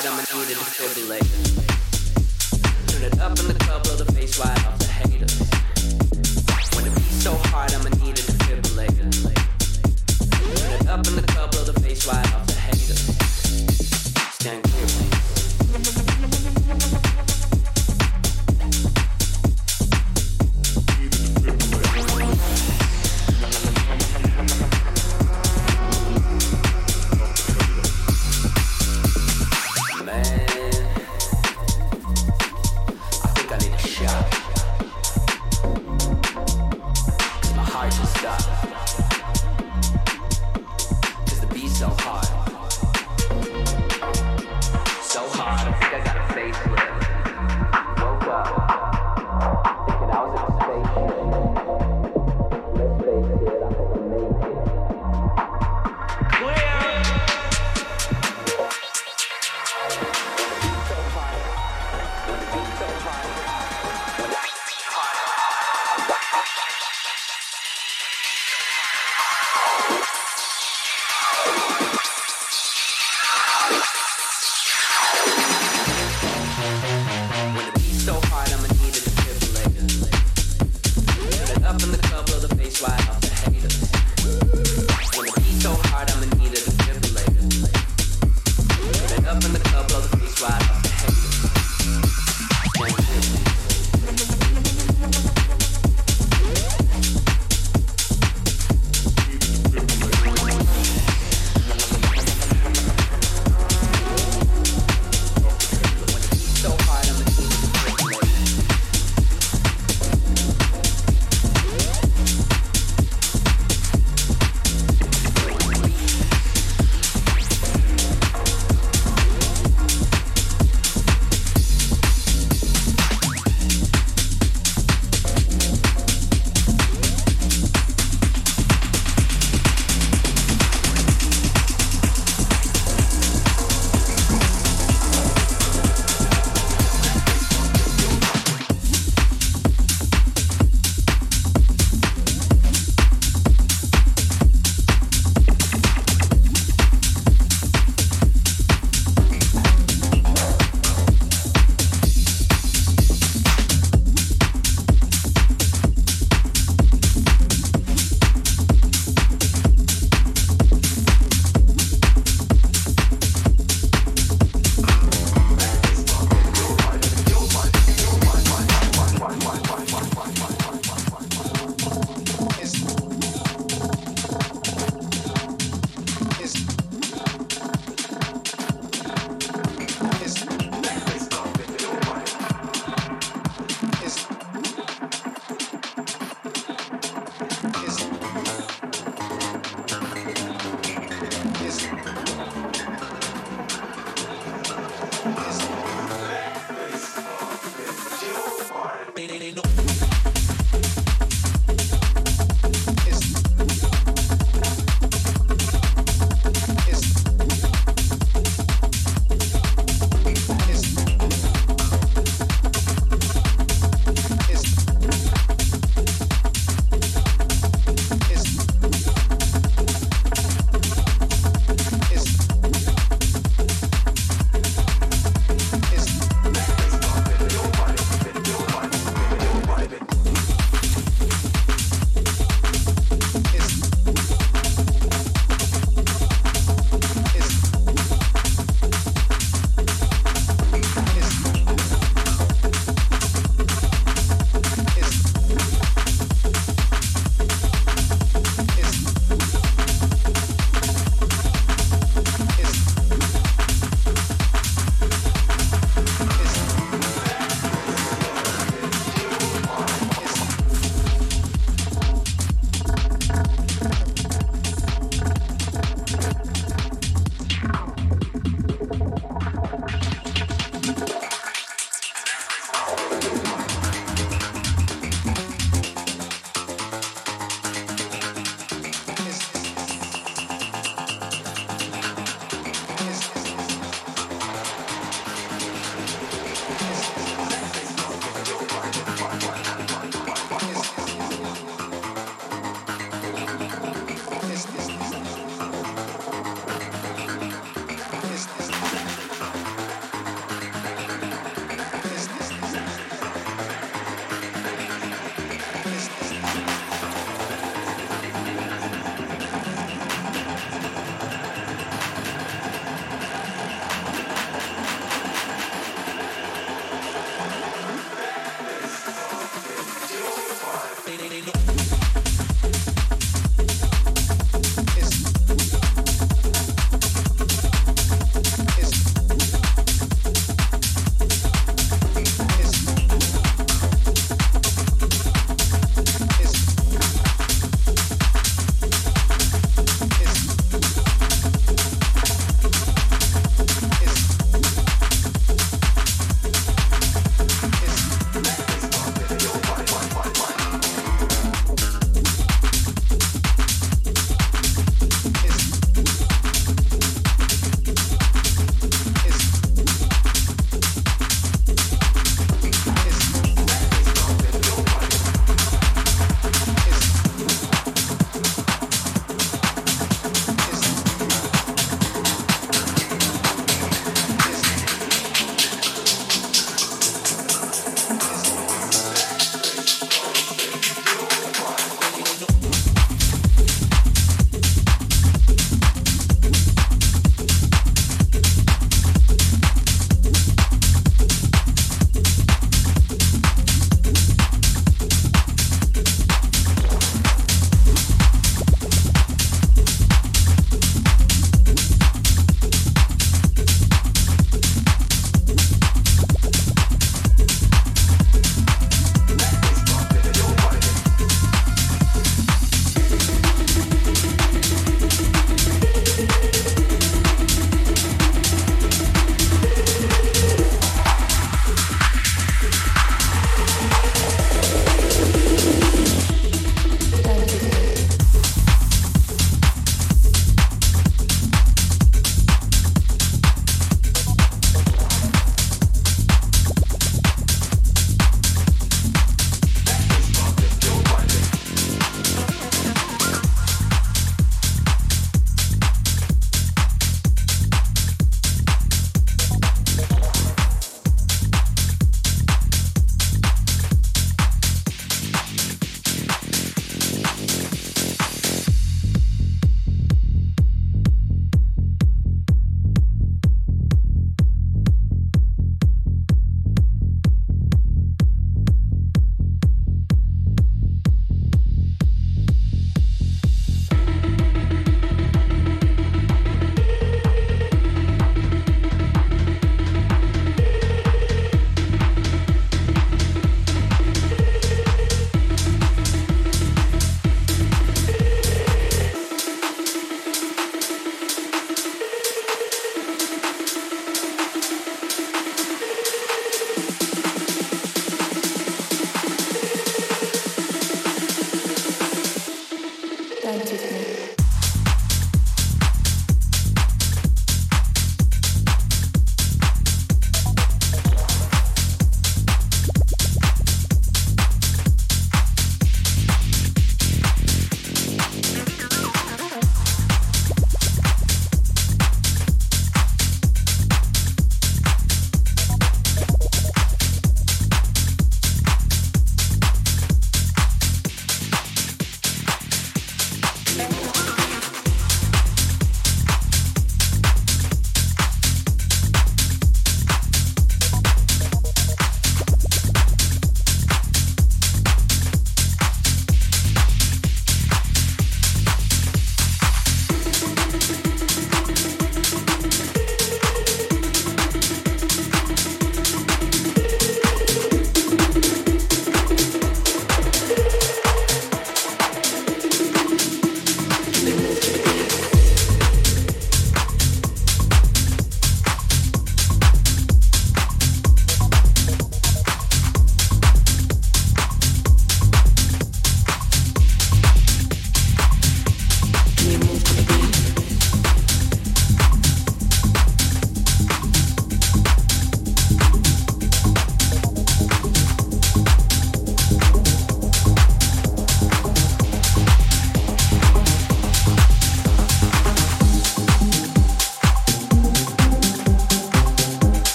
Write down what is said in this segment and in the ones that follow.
wide, I'ma need a defibrillator. Turn it up in the club, blow the face wide off the haters. Wanna be so hard, I'ma need it.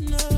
know.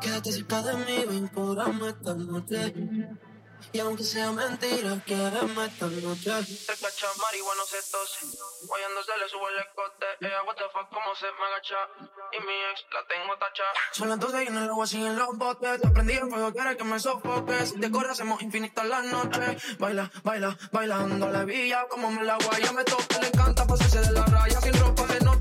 Quédate cerca de mí, ven, curame esta noche. Y aunque sea mentira, quédame esta noche. Tres cachas marihuana se tose. Guayándose le subo el escote. Ella, what the fuck, cómo se me agacha. Y mi ex la tengo tacha. Son las 12 y en el agua siguen los botes. Te aprendí el fuego, quieres que me sofoque. Si te corre, hacemos infinitas las noches. Baila, baila, bailando la villa. Como me la guaya, me toca. Le encanta pasarse de la raya. Sin ropa de noche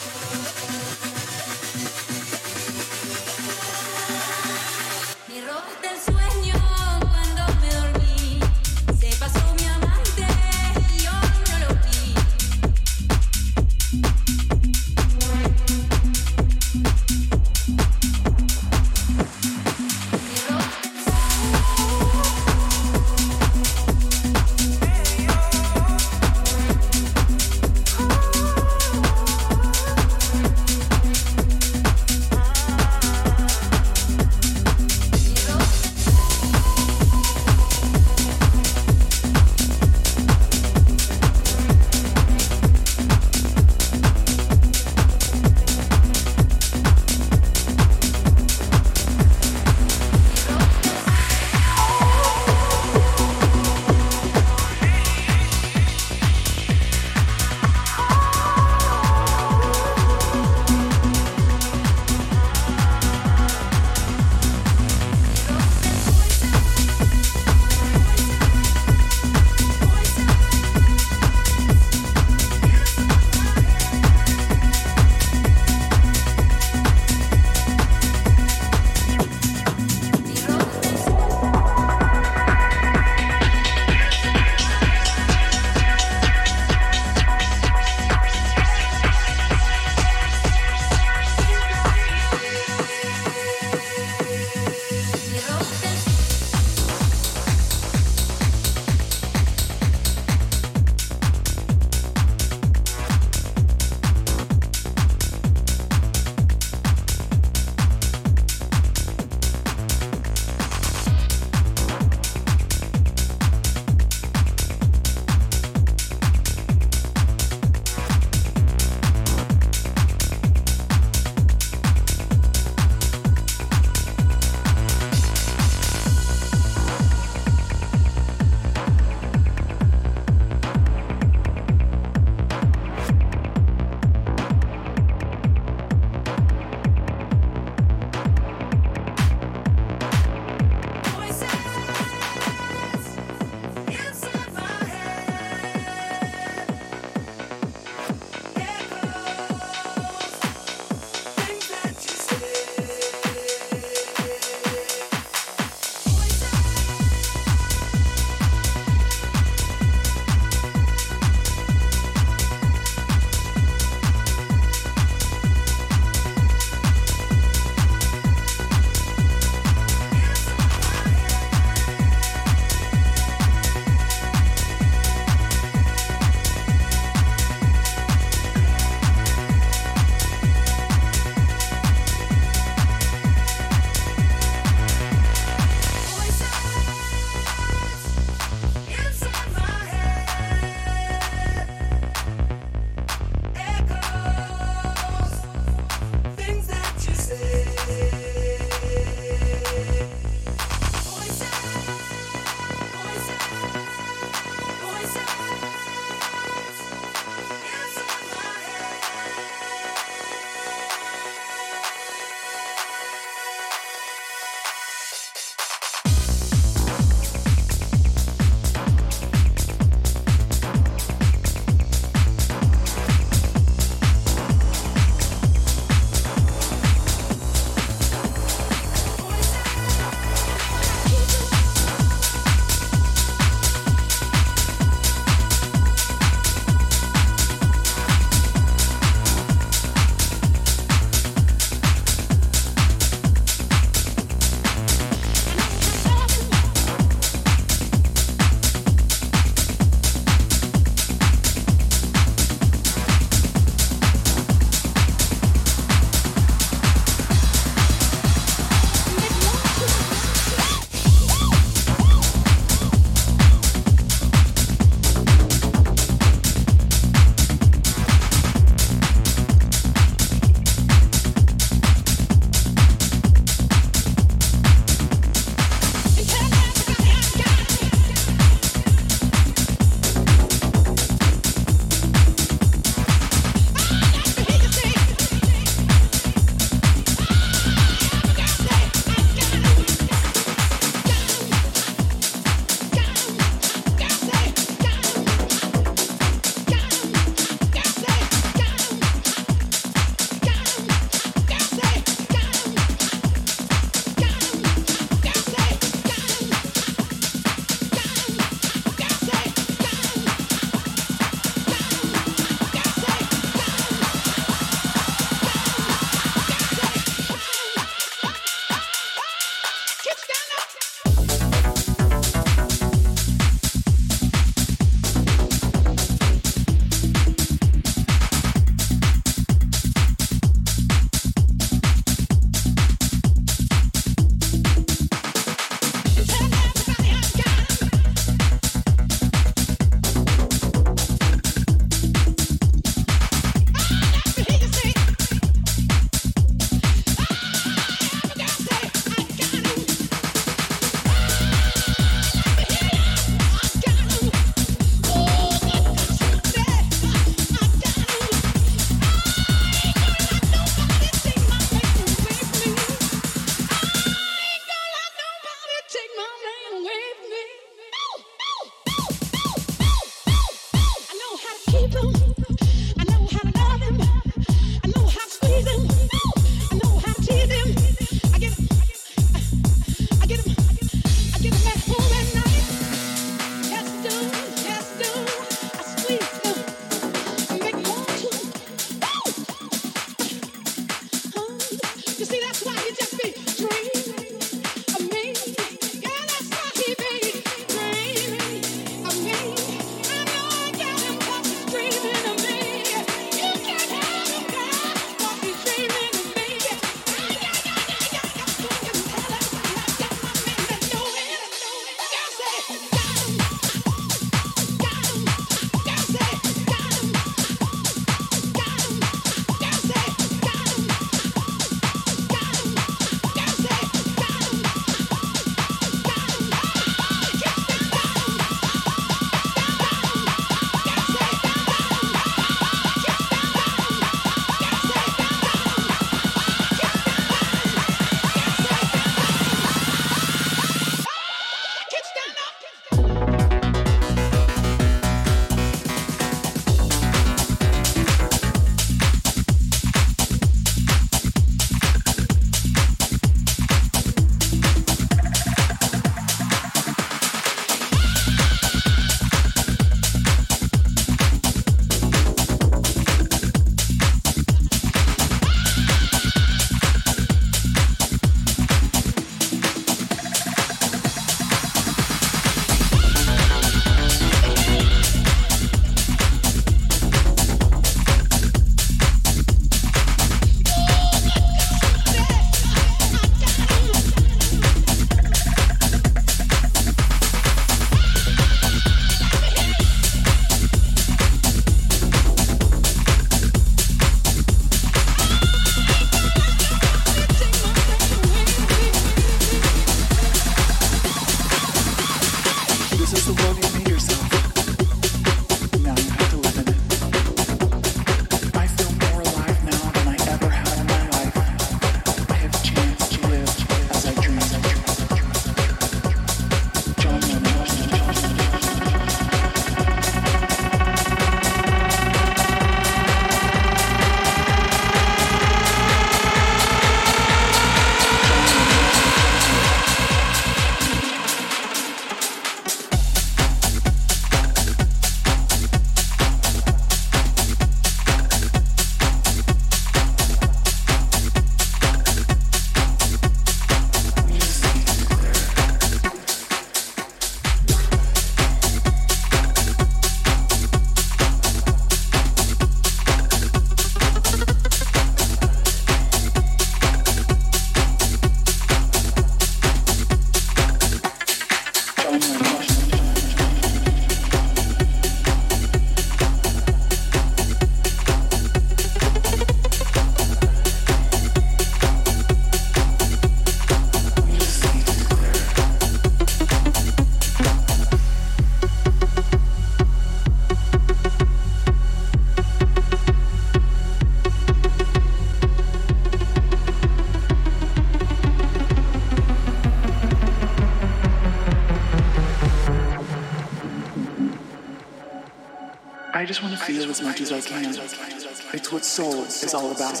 soul is all about.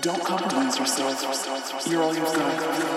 Don't compromise yourself. You're all yourself.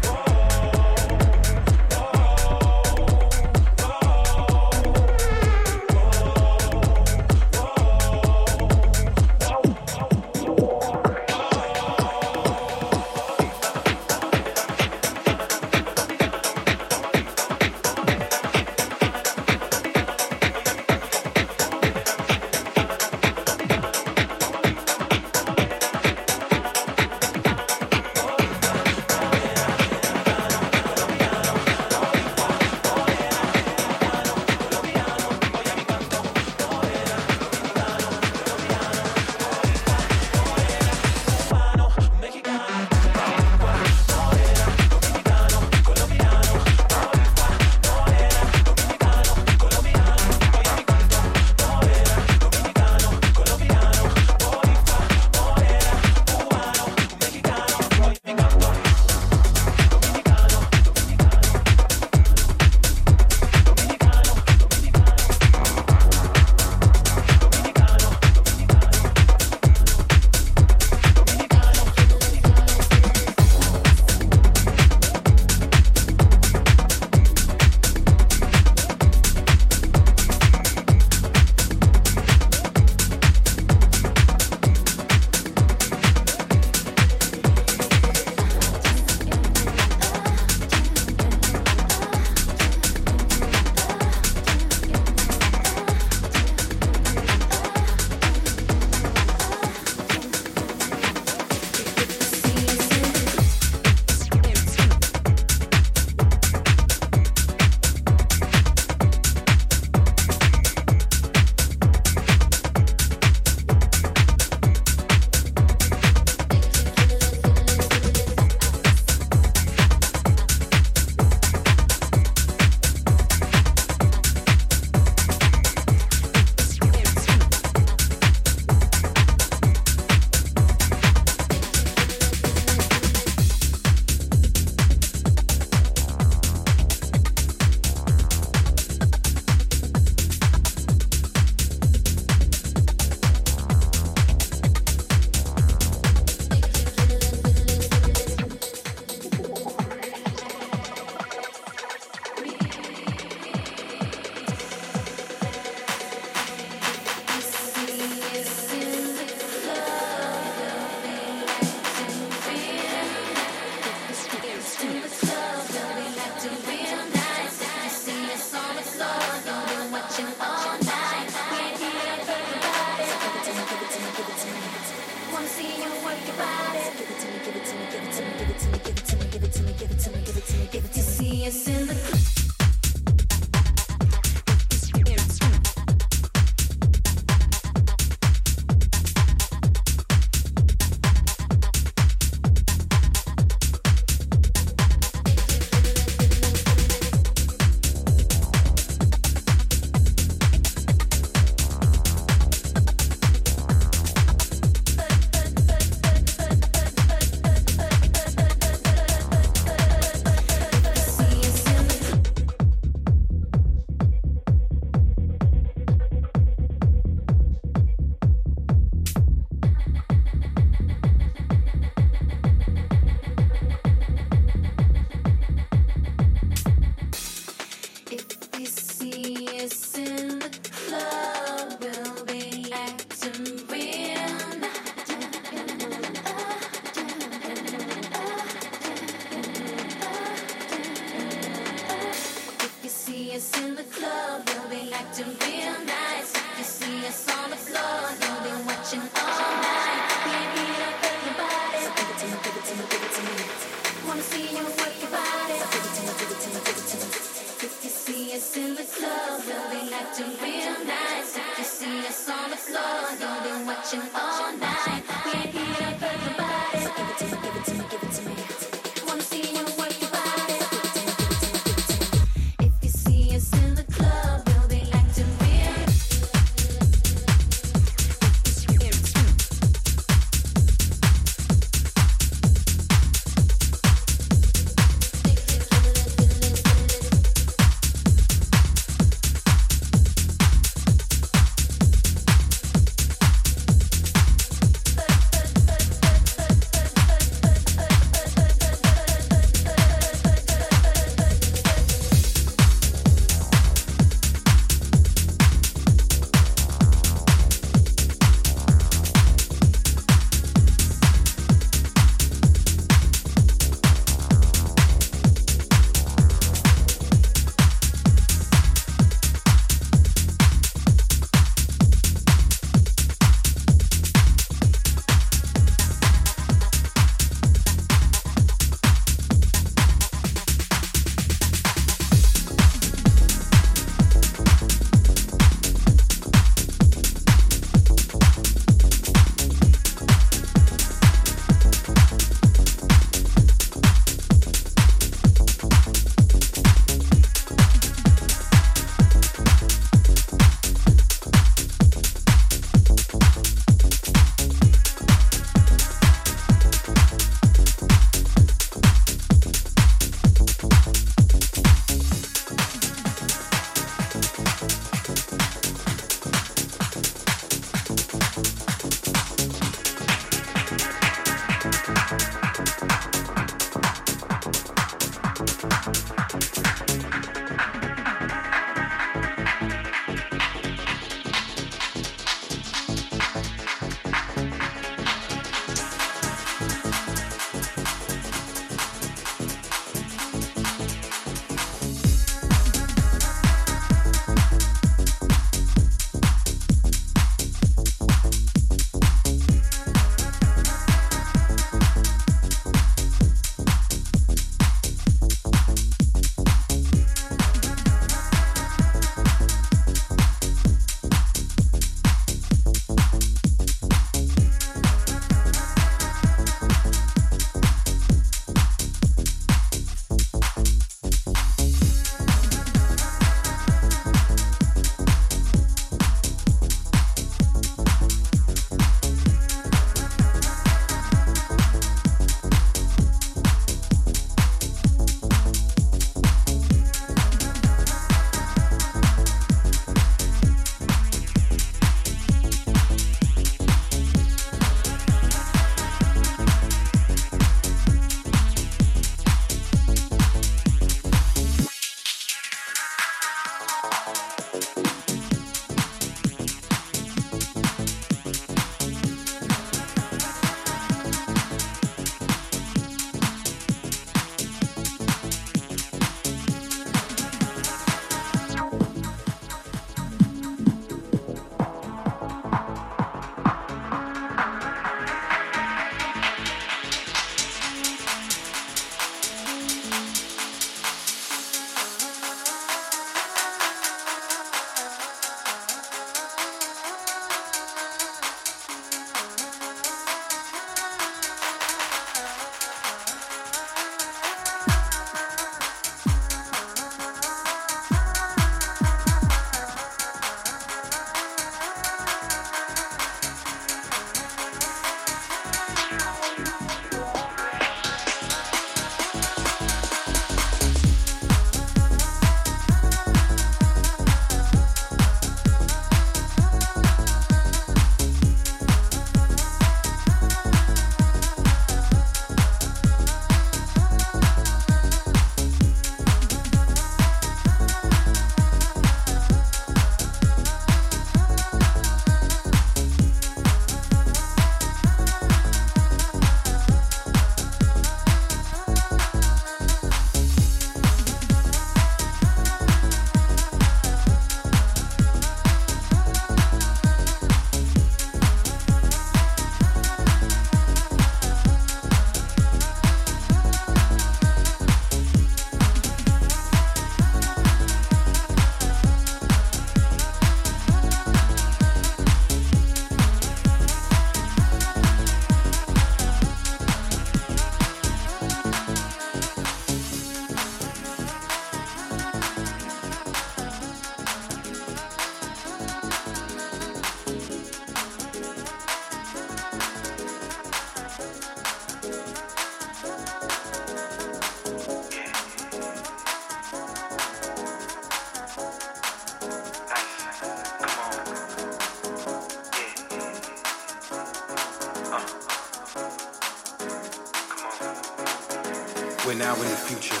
Future.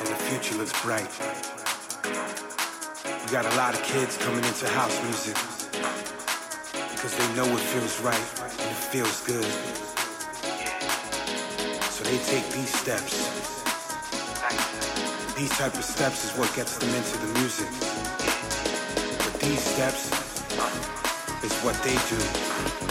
And the future looks bright. We got a lot of kids coming into house music because they know it feels right and it feels good. So they take these steps. These type of steps is what gets them into the music. But these steps is what they do.